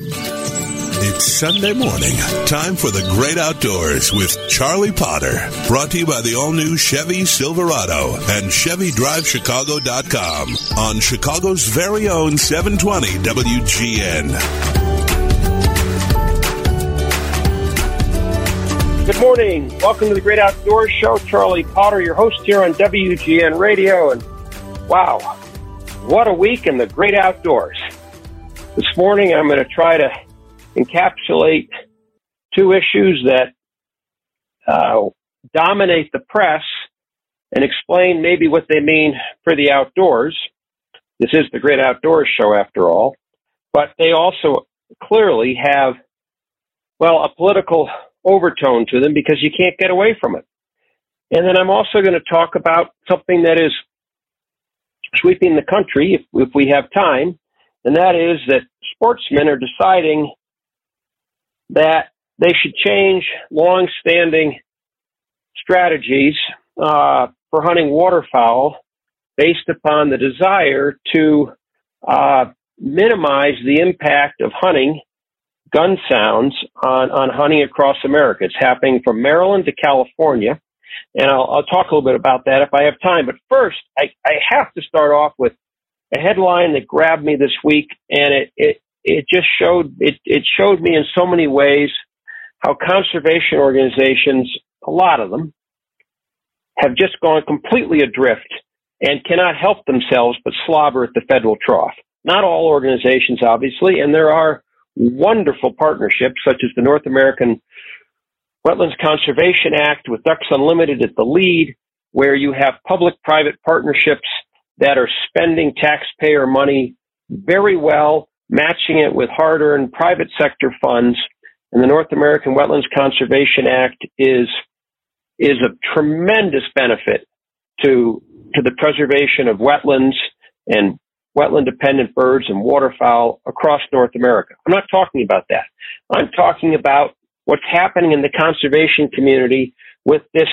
It's Sunday morning. Time for the great outdoors with Charlie Potter. Brought to you by the all new Chevy Silverado and ChevyDriveChicago.com on Chicago's very own 720 WGN. Good morning. Welcome to the Great Outdoors Show. Charlie Potter, your host here on WGN Radio. And wow, what a week in the great outdoors. This morning I'm going to try to encapsulate two issues that uh, dominate the press and explain maybe what they mean for the outdoors. This is the great outdoors show after all, but they also clearly have, well, a political overtone to them because you can't get away from it. And then I'm also going to talk about something that is sweeping the country if, if we have time, and that is that sportsmen are deciding that they should change long-standing strategies uh, for hunting waterfowl based upon the desire to uh, minimize the impact of hunting gun sounds on, on hunting across America. It's happening from Maryland to California. And I'll, I'll talk a little bit about that if I have time. But first, I, I have to start off with a headline that grabbed me this week, and it, it, it just showed it, it showed me in so many ways how conservation organizations, a lot of them, have just gone completely adrift and cannot help themselves but slobber at the federal trough. Not all organizations, obviously, and there are wonderful partnerships such as the North American Wetlands Conservation Act with Ducks Unlimited at the lead, where you have public-private partnerships that are spending taxpayer money very well matching it with hard earned private sector funds. And the North American Wetlands Conservation Act is, is a tremendous benefit to, to the preservation of wetlands and wetland dependent birds and waterfowl across North America. I'm not talking about that. I'm talking about what's happening in the conservation community with this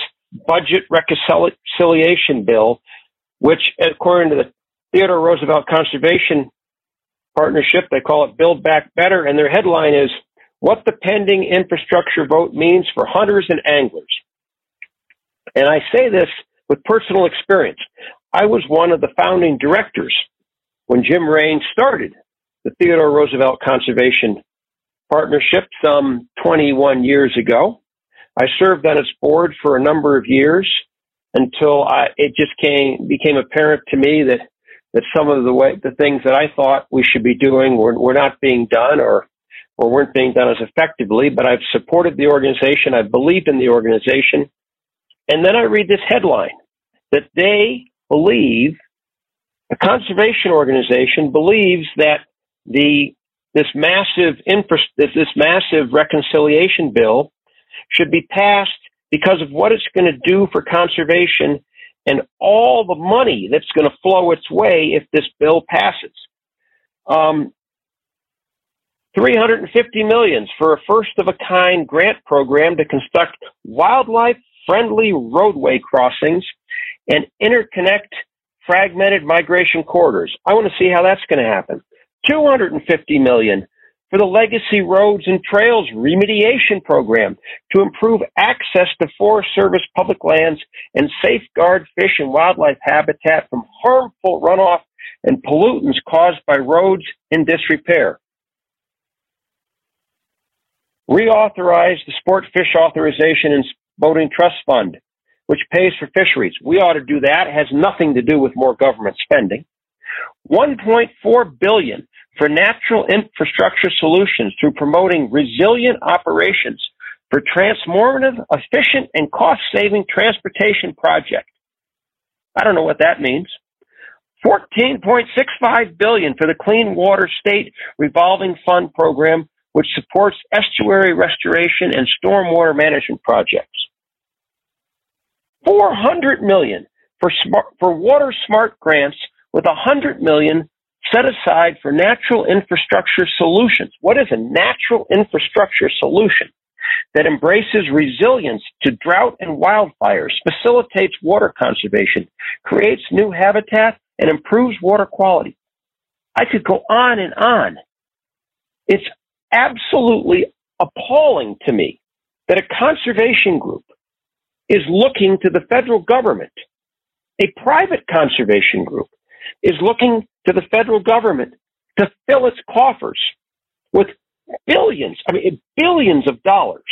budget reconciliation bill, which according to the Theodore Roosevelt Conservation partnership. They call it Build Back Better, and their headline is What the Pending Infrastructure Vote Means for Hunters and Anglers. And I say this with personal experience. I was one of the founding directors when Jim Range started the Theodore Roosevelt Conservation Partnership some 21 years ago. I served on its board for a number of years until I, it just came, became apparent to me that that some of the way the things that I thought we should be doing were, were not being done or or weren't being done as effectively. But I've supported the organization. I've believed in the organization. And then I read this headline that they believe a conservation organization believes that the this massive infra, this, this massive reconciliation bill should be passed because of what it's going to do for conservation and all the money that's going to flow its way if this bill passes. Um, 350 millions for a first of a kind grant program to construct wildlife friendly roadway crossings and interconnect fragmented migration corridors. I want to see how that's going to happen. 250 million for the Legacy Roads and Trails Remediation Program to improve access to Forest Service public lands and safeguard fish and wildlife habitat from harmful runoff and pollutants caused by roads in disrepair. Reauthorize the Sport Fish Authorization and Boating Trust Fund, which pays for fisheries. We ought to do that. It has nothing to do with more government spending. 1.4 billion for natural infrastructure solutions through promoting resilient operations for transformative, efficient, and cost-saving transportation projects. I don't know what that means. 14.65 billion for the Clean Water State Revolving Fund program, which supports estuary restoration and stormwater management projects. 400 million for smart, for water smart grants with 100 million set aside for natural infrastructure solutions. What is a natural infrastructure solution? That embraces resilience to drought and wildfires, facilitates water conservation, creates new habitat, and improves water quality. I could go on and on. It's absolutely appalling to me that a conservation group is looking to the federal government. A private conservation group is looking to the federal government to fill its coffers with billions, I mean, billions of dollars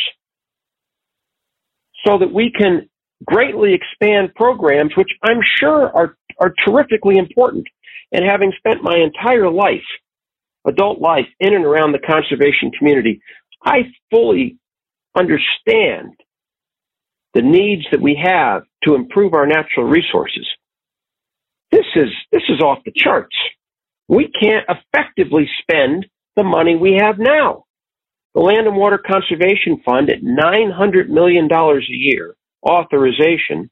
so that we can greatly expand programs, which I'm sure are, are terrifically important. And having spent my entire life, adult life, in and around the conservation community, I fully understand the needs that we have to improve our natural resources. This is, this is off the charts. We can't effectively spend the money we have now. The Land and Water Conservation Fund at $900 million a year authorization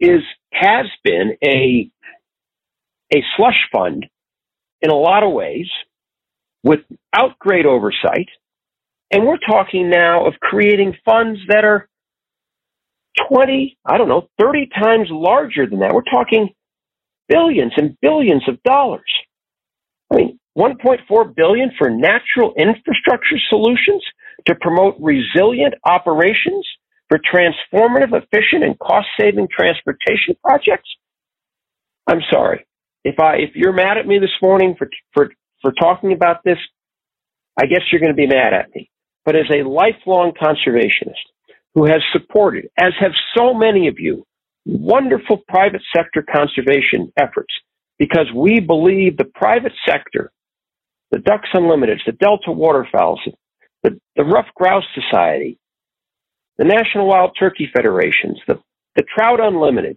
is, has been a, a slush fund in a lot of ways without great oversight. And we're talking now of creating funds that are 20, I don't know, 30 times larger than that. We're talking billions and billions of dollars. I mean, 1.4 billion for natural infrastructure solutions to promote resilient operations for transformative, efficient, and cost-saving transportation projects. I'm sorry. If I if you're mad at me this morning for for for talking about this, I guess you're going to be mad at me. But as a lifelong conservationist who has supported, as have so many of you, wonderful private sector conservation efforts, because we believe the private sector the Ducks Unlimited, the Delta Waterfowls, the, the Ruffed Grouse Society, the National Wild Turkey Federations, the, the Trout Unlimiteds,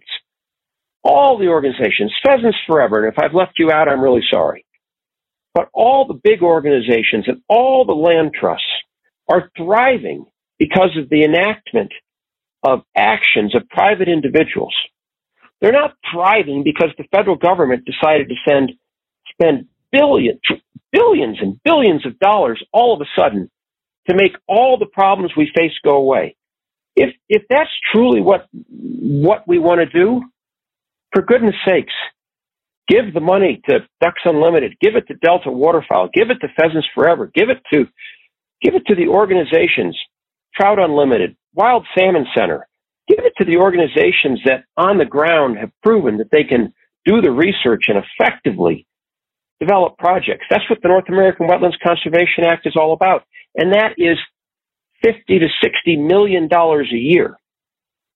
all the organizations, Pheasants Forever, and if I've left you out, I'm really sorry. But all the big organizations and all the land trusts are thriving because of the enactment of actions of private individuals. They're not thriving because the federal government decided to send, spend billions, billions and billions of dollars all of a sudden to make all the problems we face go away. If, if that's truly what, what we want to do, for goodness sakes, give the money to Ducks Unlimited, give it to Delta Waterfowl, give it to Pheasants Forever, give it to, give it to the organizations, Trout Unlimited, Wild Salmon Center, give it to the organizations that on the ground have proven that they can do the research and effectively develop projects. That's what the North American Wetlands Conservation Act is all about. And that is 50 to 60 million dollars a year.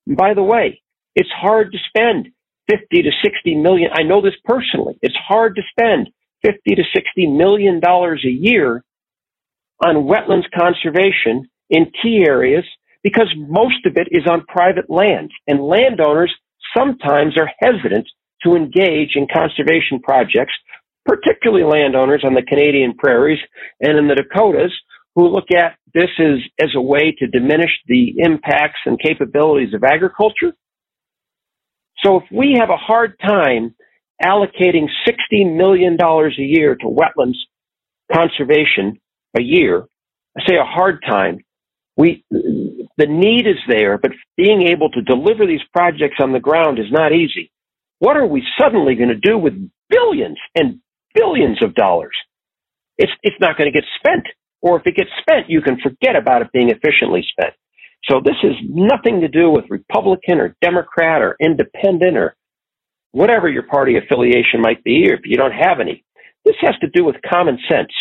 And by the way, it's hard to spend 50 to 60 million. I know this personally. It's hard to spend 50 to 60 million dollars a year on wetlands conservation in key areas because most of it is on private land and landowners sometimes are hesitant to engage in conservation projects particularly landowners on the Canadian prairies and in the Dakotas who look at this as, as a way to diminish the impacts and capabilities of agriculture. So if we have a hard time allocating $60 million a year to wetlands conservation a year, I say a hard time, we, the need is there, but being able to deliver these projects on the ground is not easy. What are we suddenly going to do with billions and billions of dollars. It's, it's not going to get spent. Or if it gets spent, you can forget about it being efficiently spent. So this is nothing to do with Republican or Democrat or independent or whatever your party affiliation might be, or if you don't have any. This has to do with common sense.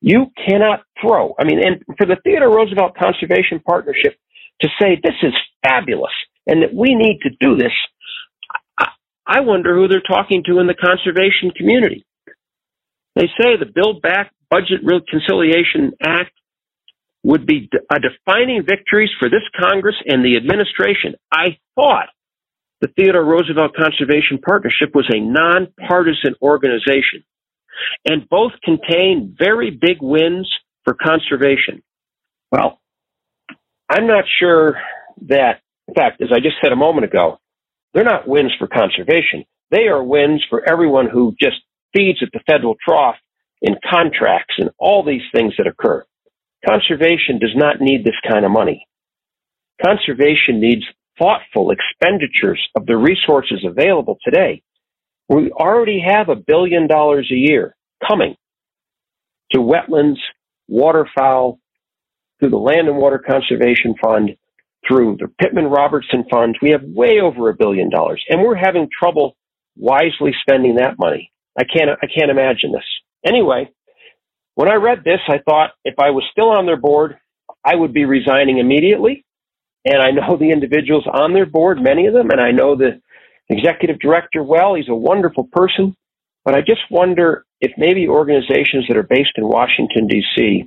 You cannot throw, I mean, and for the Theodore Roosevelt Conservation Partnership to say this is fabulous and that we need to do this, I wonder who they're talking to in the conservation community. They say the Build Back Budget Reconciliation Act would be a defining victories for this Congress and the administration. I thought the Theodore Roosevelt Conservation Partnership was a nonpartisan organization, and both contain very big wins for conservation. Well, I'm not sure that, in fact, as I just said a moment ago, they're not wins for conservation. They are wins for everyone who just feeds at the federal trough in contracts and all these things that occur. Conservation does not need this kind of money. Conservation needs thoughtful expenditures of the resources available today. We already have a billion dollars a year coming to wetlands waterfowl through the Land and Water Conservation Fund, through the Pittman Robertson funds. We have way over a billion dollars, and we're having trouble wisely spending that money. I can't, I can't imagine this. Anyway, when I read this, I thought if I was still on their board, I would be resigning immediately. And I know the individuals on their board, many of them, and I know the executive director well. He's a wonderful person. But I just wonder if maybe organizations that are based in Washington, D.C.,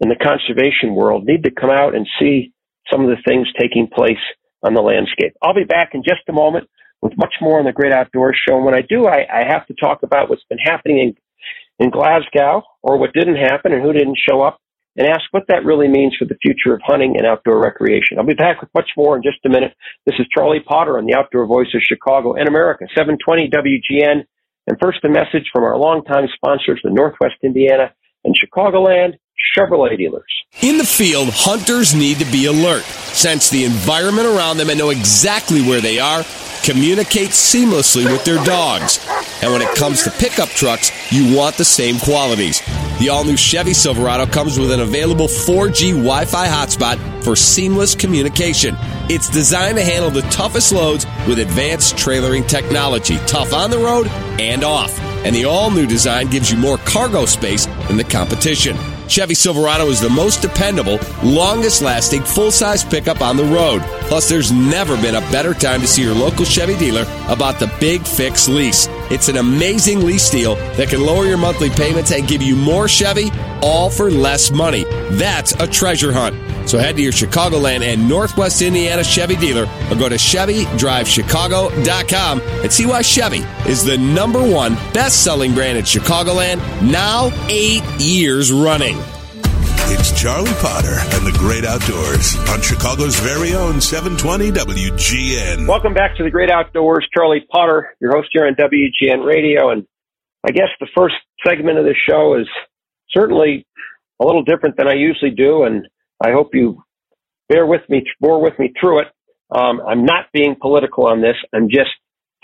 in the conservation world, need to come out and see some of the things taking place on the landscape. I'll be back in just a moment with much more on the Great Outdoors Show. And when I do, I, I have to talk about what's been happening in, in Glasgow or what didn't happen and who didn't show up and ask what that really means for the future of hunting and outdoor recreation. I'll be back with much more in just a minute. This is Charlie Potter on the Outdoor Voice of Chicago and America, 720 WGN. And first, a message from our longtime sponsors, the Northwest Indiana and Chicagoland Chevrolet dealers. In the field, hunters need to be alert, sense the environment around them, and know exactly where they are communicate seamlessly with their dogs. And when it comes to pickup trucks, you want the same qualities. The all new Chevy Silverado comes with an available 4G Wi Fi hotspot for seamless communication. It's designed to handle the toughest loads with advanced trailering technology, tough on the road and off. And the all new design gives you more cargo space than the competition. Chevy Silverado is the most dependable, longest lasting full size pickup on the road. Plus, there's never been a better time to see your local Chevy dealer about the Big Fix lease. It's an amazing lease deal that can lower your monthly payments and give you more Chevy, all for less money. That's a treasure hunt. So head to your Chicagoland and Northwest Indiana Chevy dealer or go to ChevyDriveChicago.com and see why Chevy is the number one best selling brand in Chicagoland now eight years running. It's Charlie Potter and the Great Outdoors on Chicago's very own 720 WGN. Welcome back to the Great Outdoors. Charlie Potter, your host here on WGN Radio. And I guess the first segment of the show is certainly a little different than I usually do. And I hope you bear with me, bore with me through it. Um, I'm not being political on this. I'm just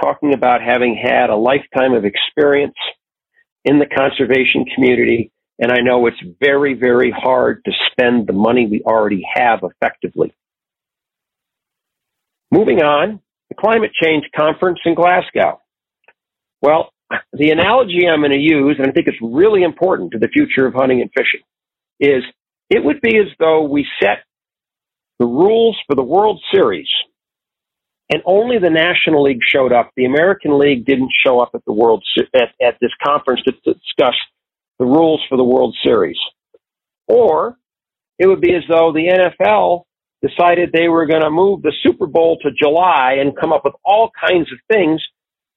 talking about having had a lifetime of experience in the conservation community. And I know it's very, very hard to spend the money we already have effectively. Moving on, the climate change conference in Glasgow. Well, the analogy I'm going to use, and I think it's really important to the future of hunting and fishing, is it would be as though we set the rules for the World Series and only the National League showed up. The American League didn't show up at the World at, at this conference to, to discuss the rules for the World Series. Or it would be as though the NFL decided they were going to move the Super Bowl to July and come up with all kinds of things,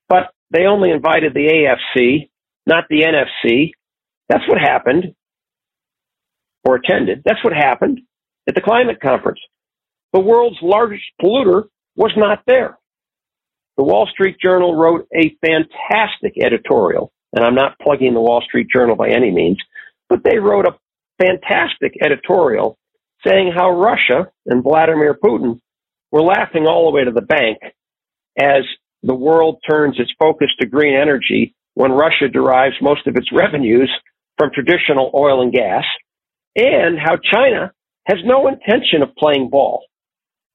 but they only invited the AFC, not the NFC. That's what happened or attended. That's what happened at the climate conference. The world's largest polluter was not there. The Wall Street Journal wrote a fantastic editorial, and I'm not plugging the Wall Street Journal by any means, but they wrote a fantastic editorial saying how Russia and Vladimir Putin were laughing all the way to the bank as the world turns its focus to green energy when Russia derives most of its revenues from traditional oil and gas and how China has no intention of playing ball,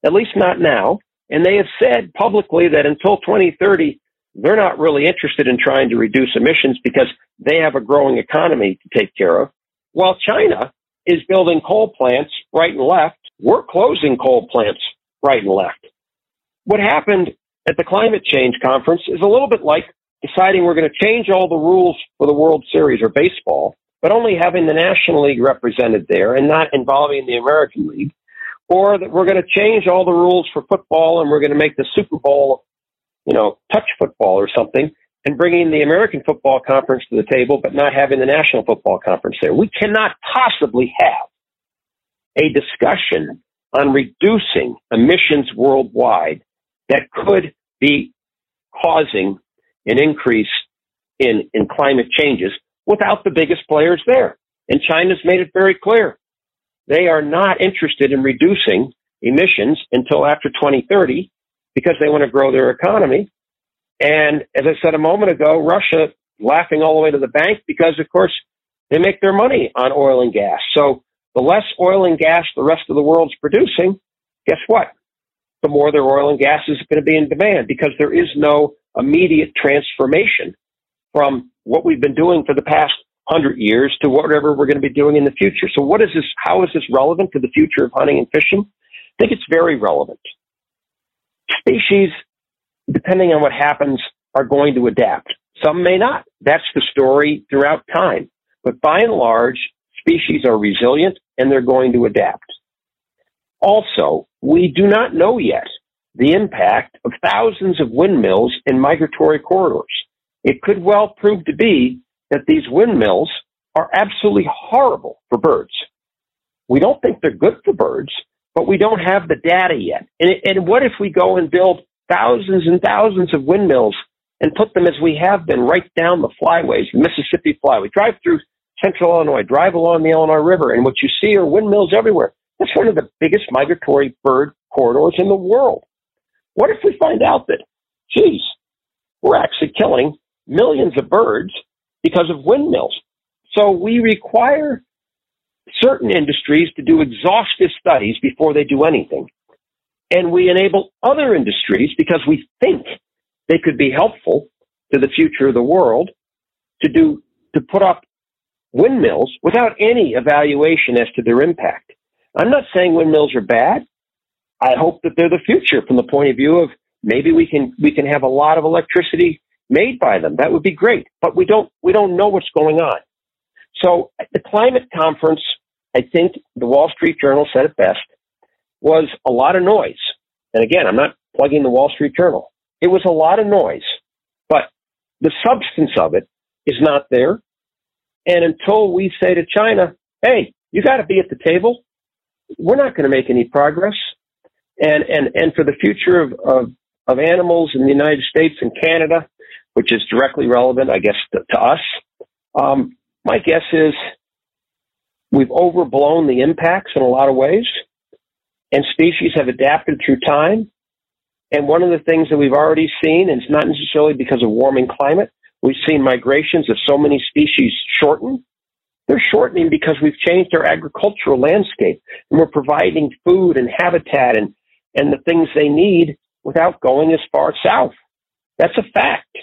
at least not now. And they have said publicly that until 2030, they're not really interested in trying to reduce emissions because they have a growing economy to take care of. While China is building coal plants right and left, we're closing coal plants right and left. What happened at the climate change conference is a little bit like deciding we're going to change all the rules for the World Series or baseball but only having the National League represented there and not involving the American League, or that we're going to change all the rules for football and we're going to make the Super Bowl, you know, touch football or something, and bringing the American Football Conference to the table, but not having the National Football Conference there. We cannot possibly have a discussion on reducing emissions worldwide that could be causing an increase in, in climate changes without the biggest players there. And China's made it very clear. They are not interested in reducing emissions until after 2030 because they want to grow their economy. And as I said a moment ago, Russia laughing all the way to the bank because, of course, they make their money on oil and gas. So the less oil and gas the rest of the world's producing, guess what? The more their oil and gas is going to be in demand because there is no immediate transformation from what we've been doing for the past hundred years to whatever we're going to be doing in the future. So what is this? How is this relevant to the future of hunting and fishing? I think it's very relevant. Species, depending on what happens, are going to adapt. Some may not. That's the story throughout time. But by and large, species are resilient and they're going to adapt. Also, we do not know yet the impact of thousands of windmills in migratory corridors. It could well prove to be that these windmills are absolutely horrible for birds. We don't think they're good for birds, but we don't have the data yet. And, and what if we go and build thousands and thousands of windmills and put them as we have been right down the flyways, the Mississippi flyway. Drive through central Illinois, drive along the Illinois River, and what you see are windmills everywhere. That's one of the biggest migratory bird corridors in the world. What if we find out that, geez, we're actually killing millions of birds because of windmills? So we require certain industries to do exhaustive studies before they do anything. And we enable other industries because we think they could be helpful to the future of the world to do, to put up windmills without any evaluation as to their impact. I'm not saying windmills are bad. I hope that they're the future from the point of view of maybe we can, we can have a lot of electricity made by them. That would be great, but we don't, we don't know what's going on. So the climate conference, I think the Wall Street Journal said it best, was a lot of noise. And again, I'm not plugging the Wall Street Journal. It was a lot of noise, but the substance of it is not there. And until we say to China, hey, you got to be at the table, we're not going to make any progress. And, and, and for the future of, of, of animals in the United States and Canada, which is directly relevant, I guess, to, to us, um, my guess is we've overblown the impacts in a lot of ways, and species have adapted through time. And one of the things that we've already seen, and it's not necessarily because of warming climate, we've seen migrations of so many species shorten. They're shortening because we've changed our agricultural landscape and we're providing food and habitat and, and the things they need without going as far south. That's a fact.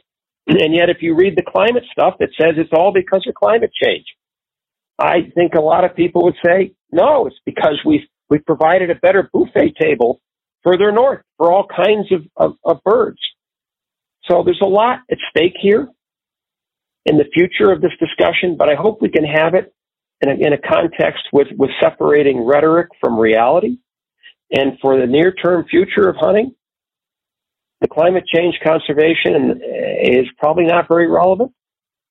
And yet, if you read the climate stuff, it says it's all because of climate change. I think a lot of people would say, no, it's because we've, we've provided a better buffet table further north for all kinds of, of, of birds. So there's a lot at stake here in the future of this discussion, but I hope we can have it in a, in a context with, with separating rhetoric from reality. And for the near term future of hunting, the climate change conservation is probably not very relevant.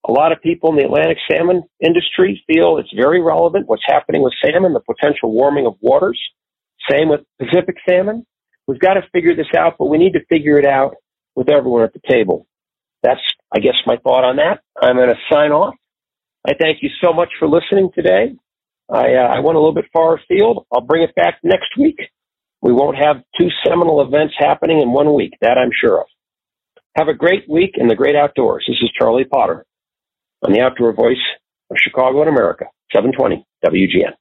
A lot of people in the Atlantic salmon industry feel it's very relevant what's happening with salmon, the potential warming of waters. Same with Pacific salmon. We've got to figure this out, but we need to figure it out with everyone at the table. That's, I guess, my thought on that. I'm going to sign off. I thank you so much for listening today. I, uh, I went a little bit far afield. I'll bring it back next week. We won't have two seminal events happening in one week. That I'm sure of. Have a great week in the great outdoors. This is Charlie Potter on the Outdoor Voice of Chicago and America, 720 WGN.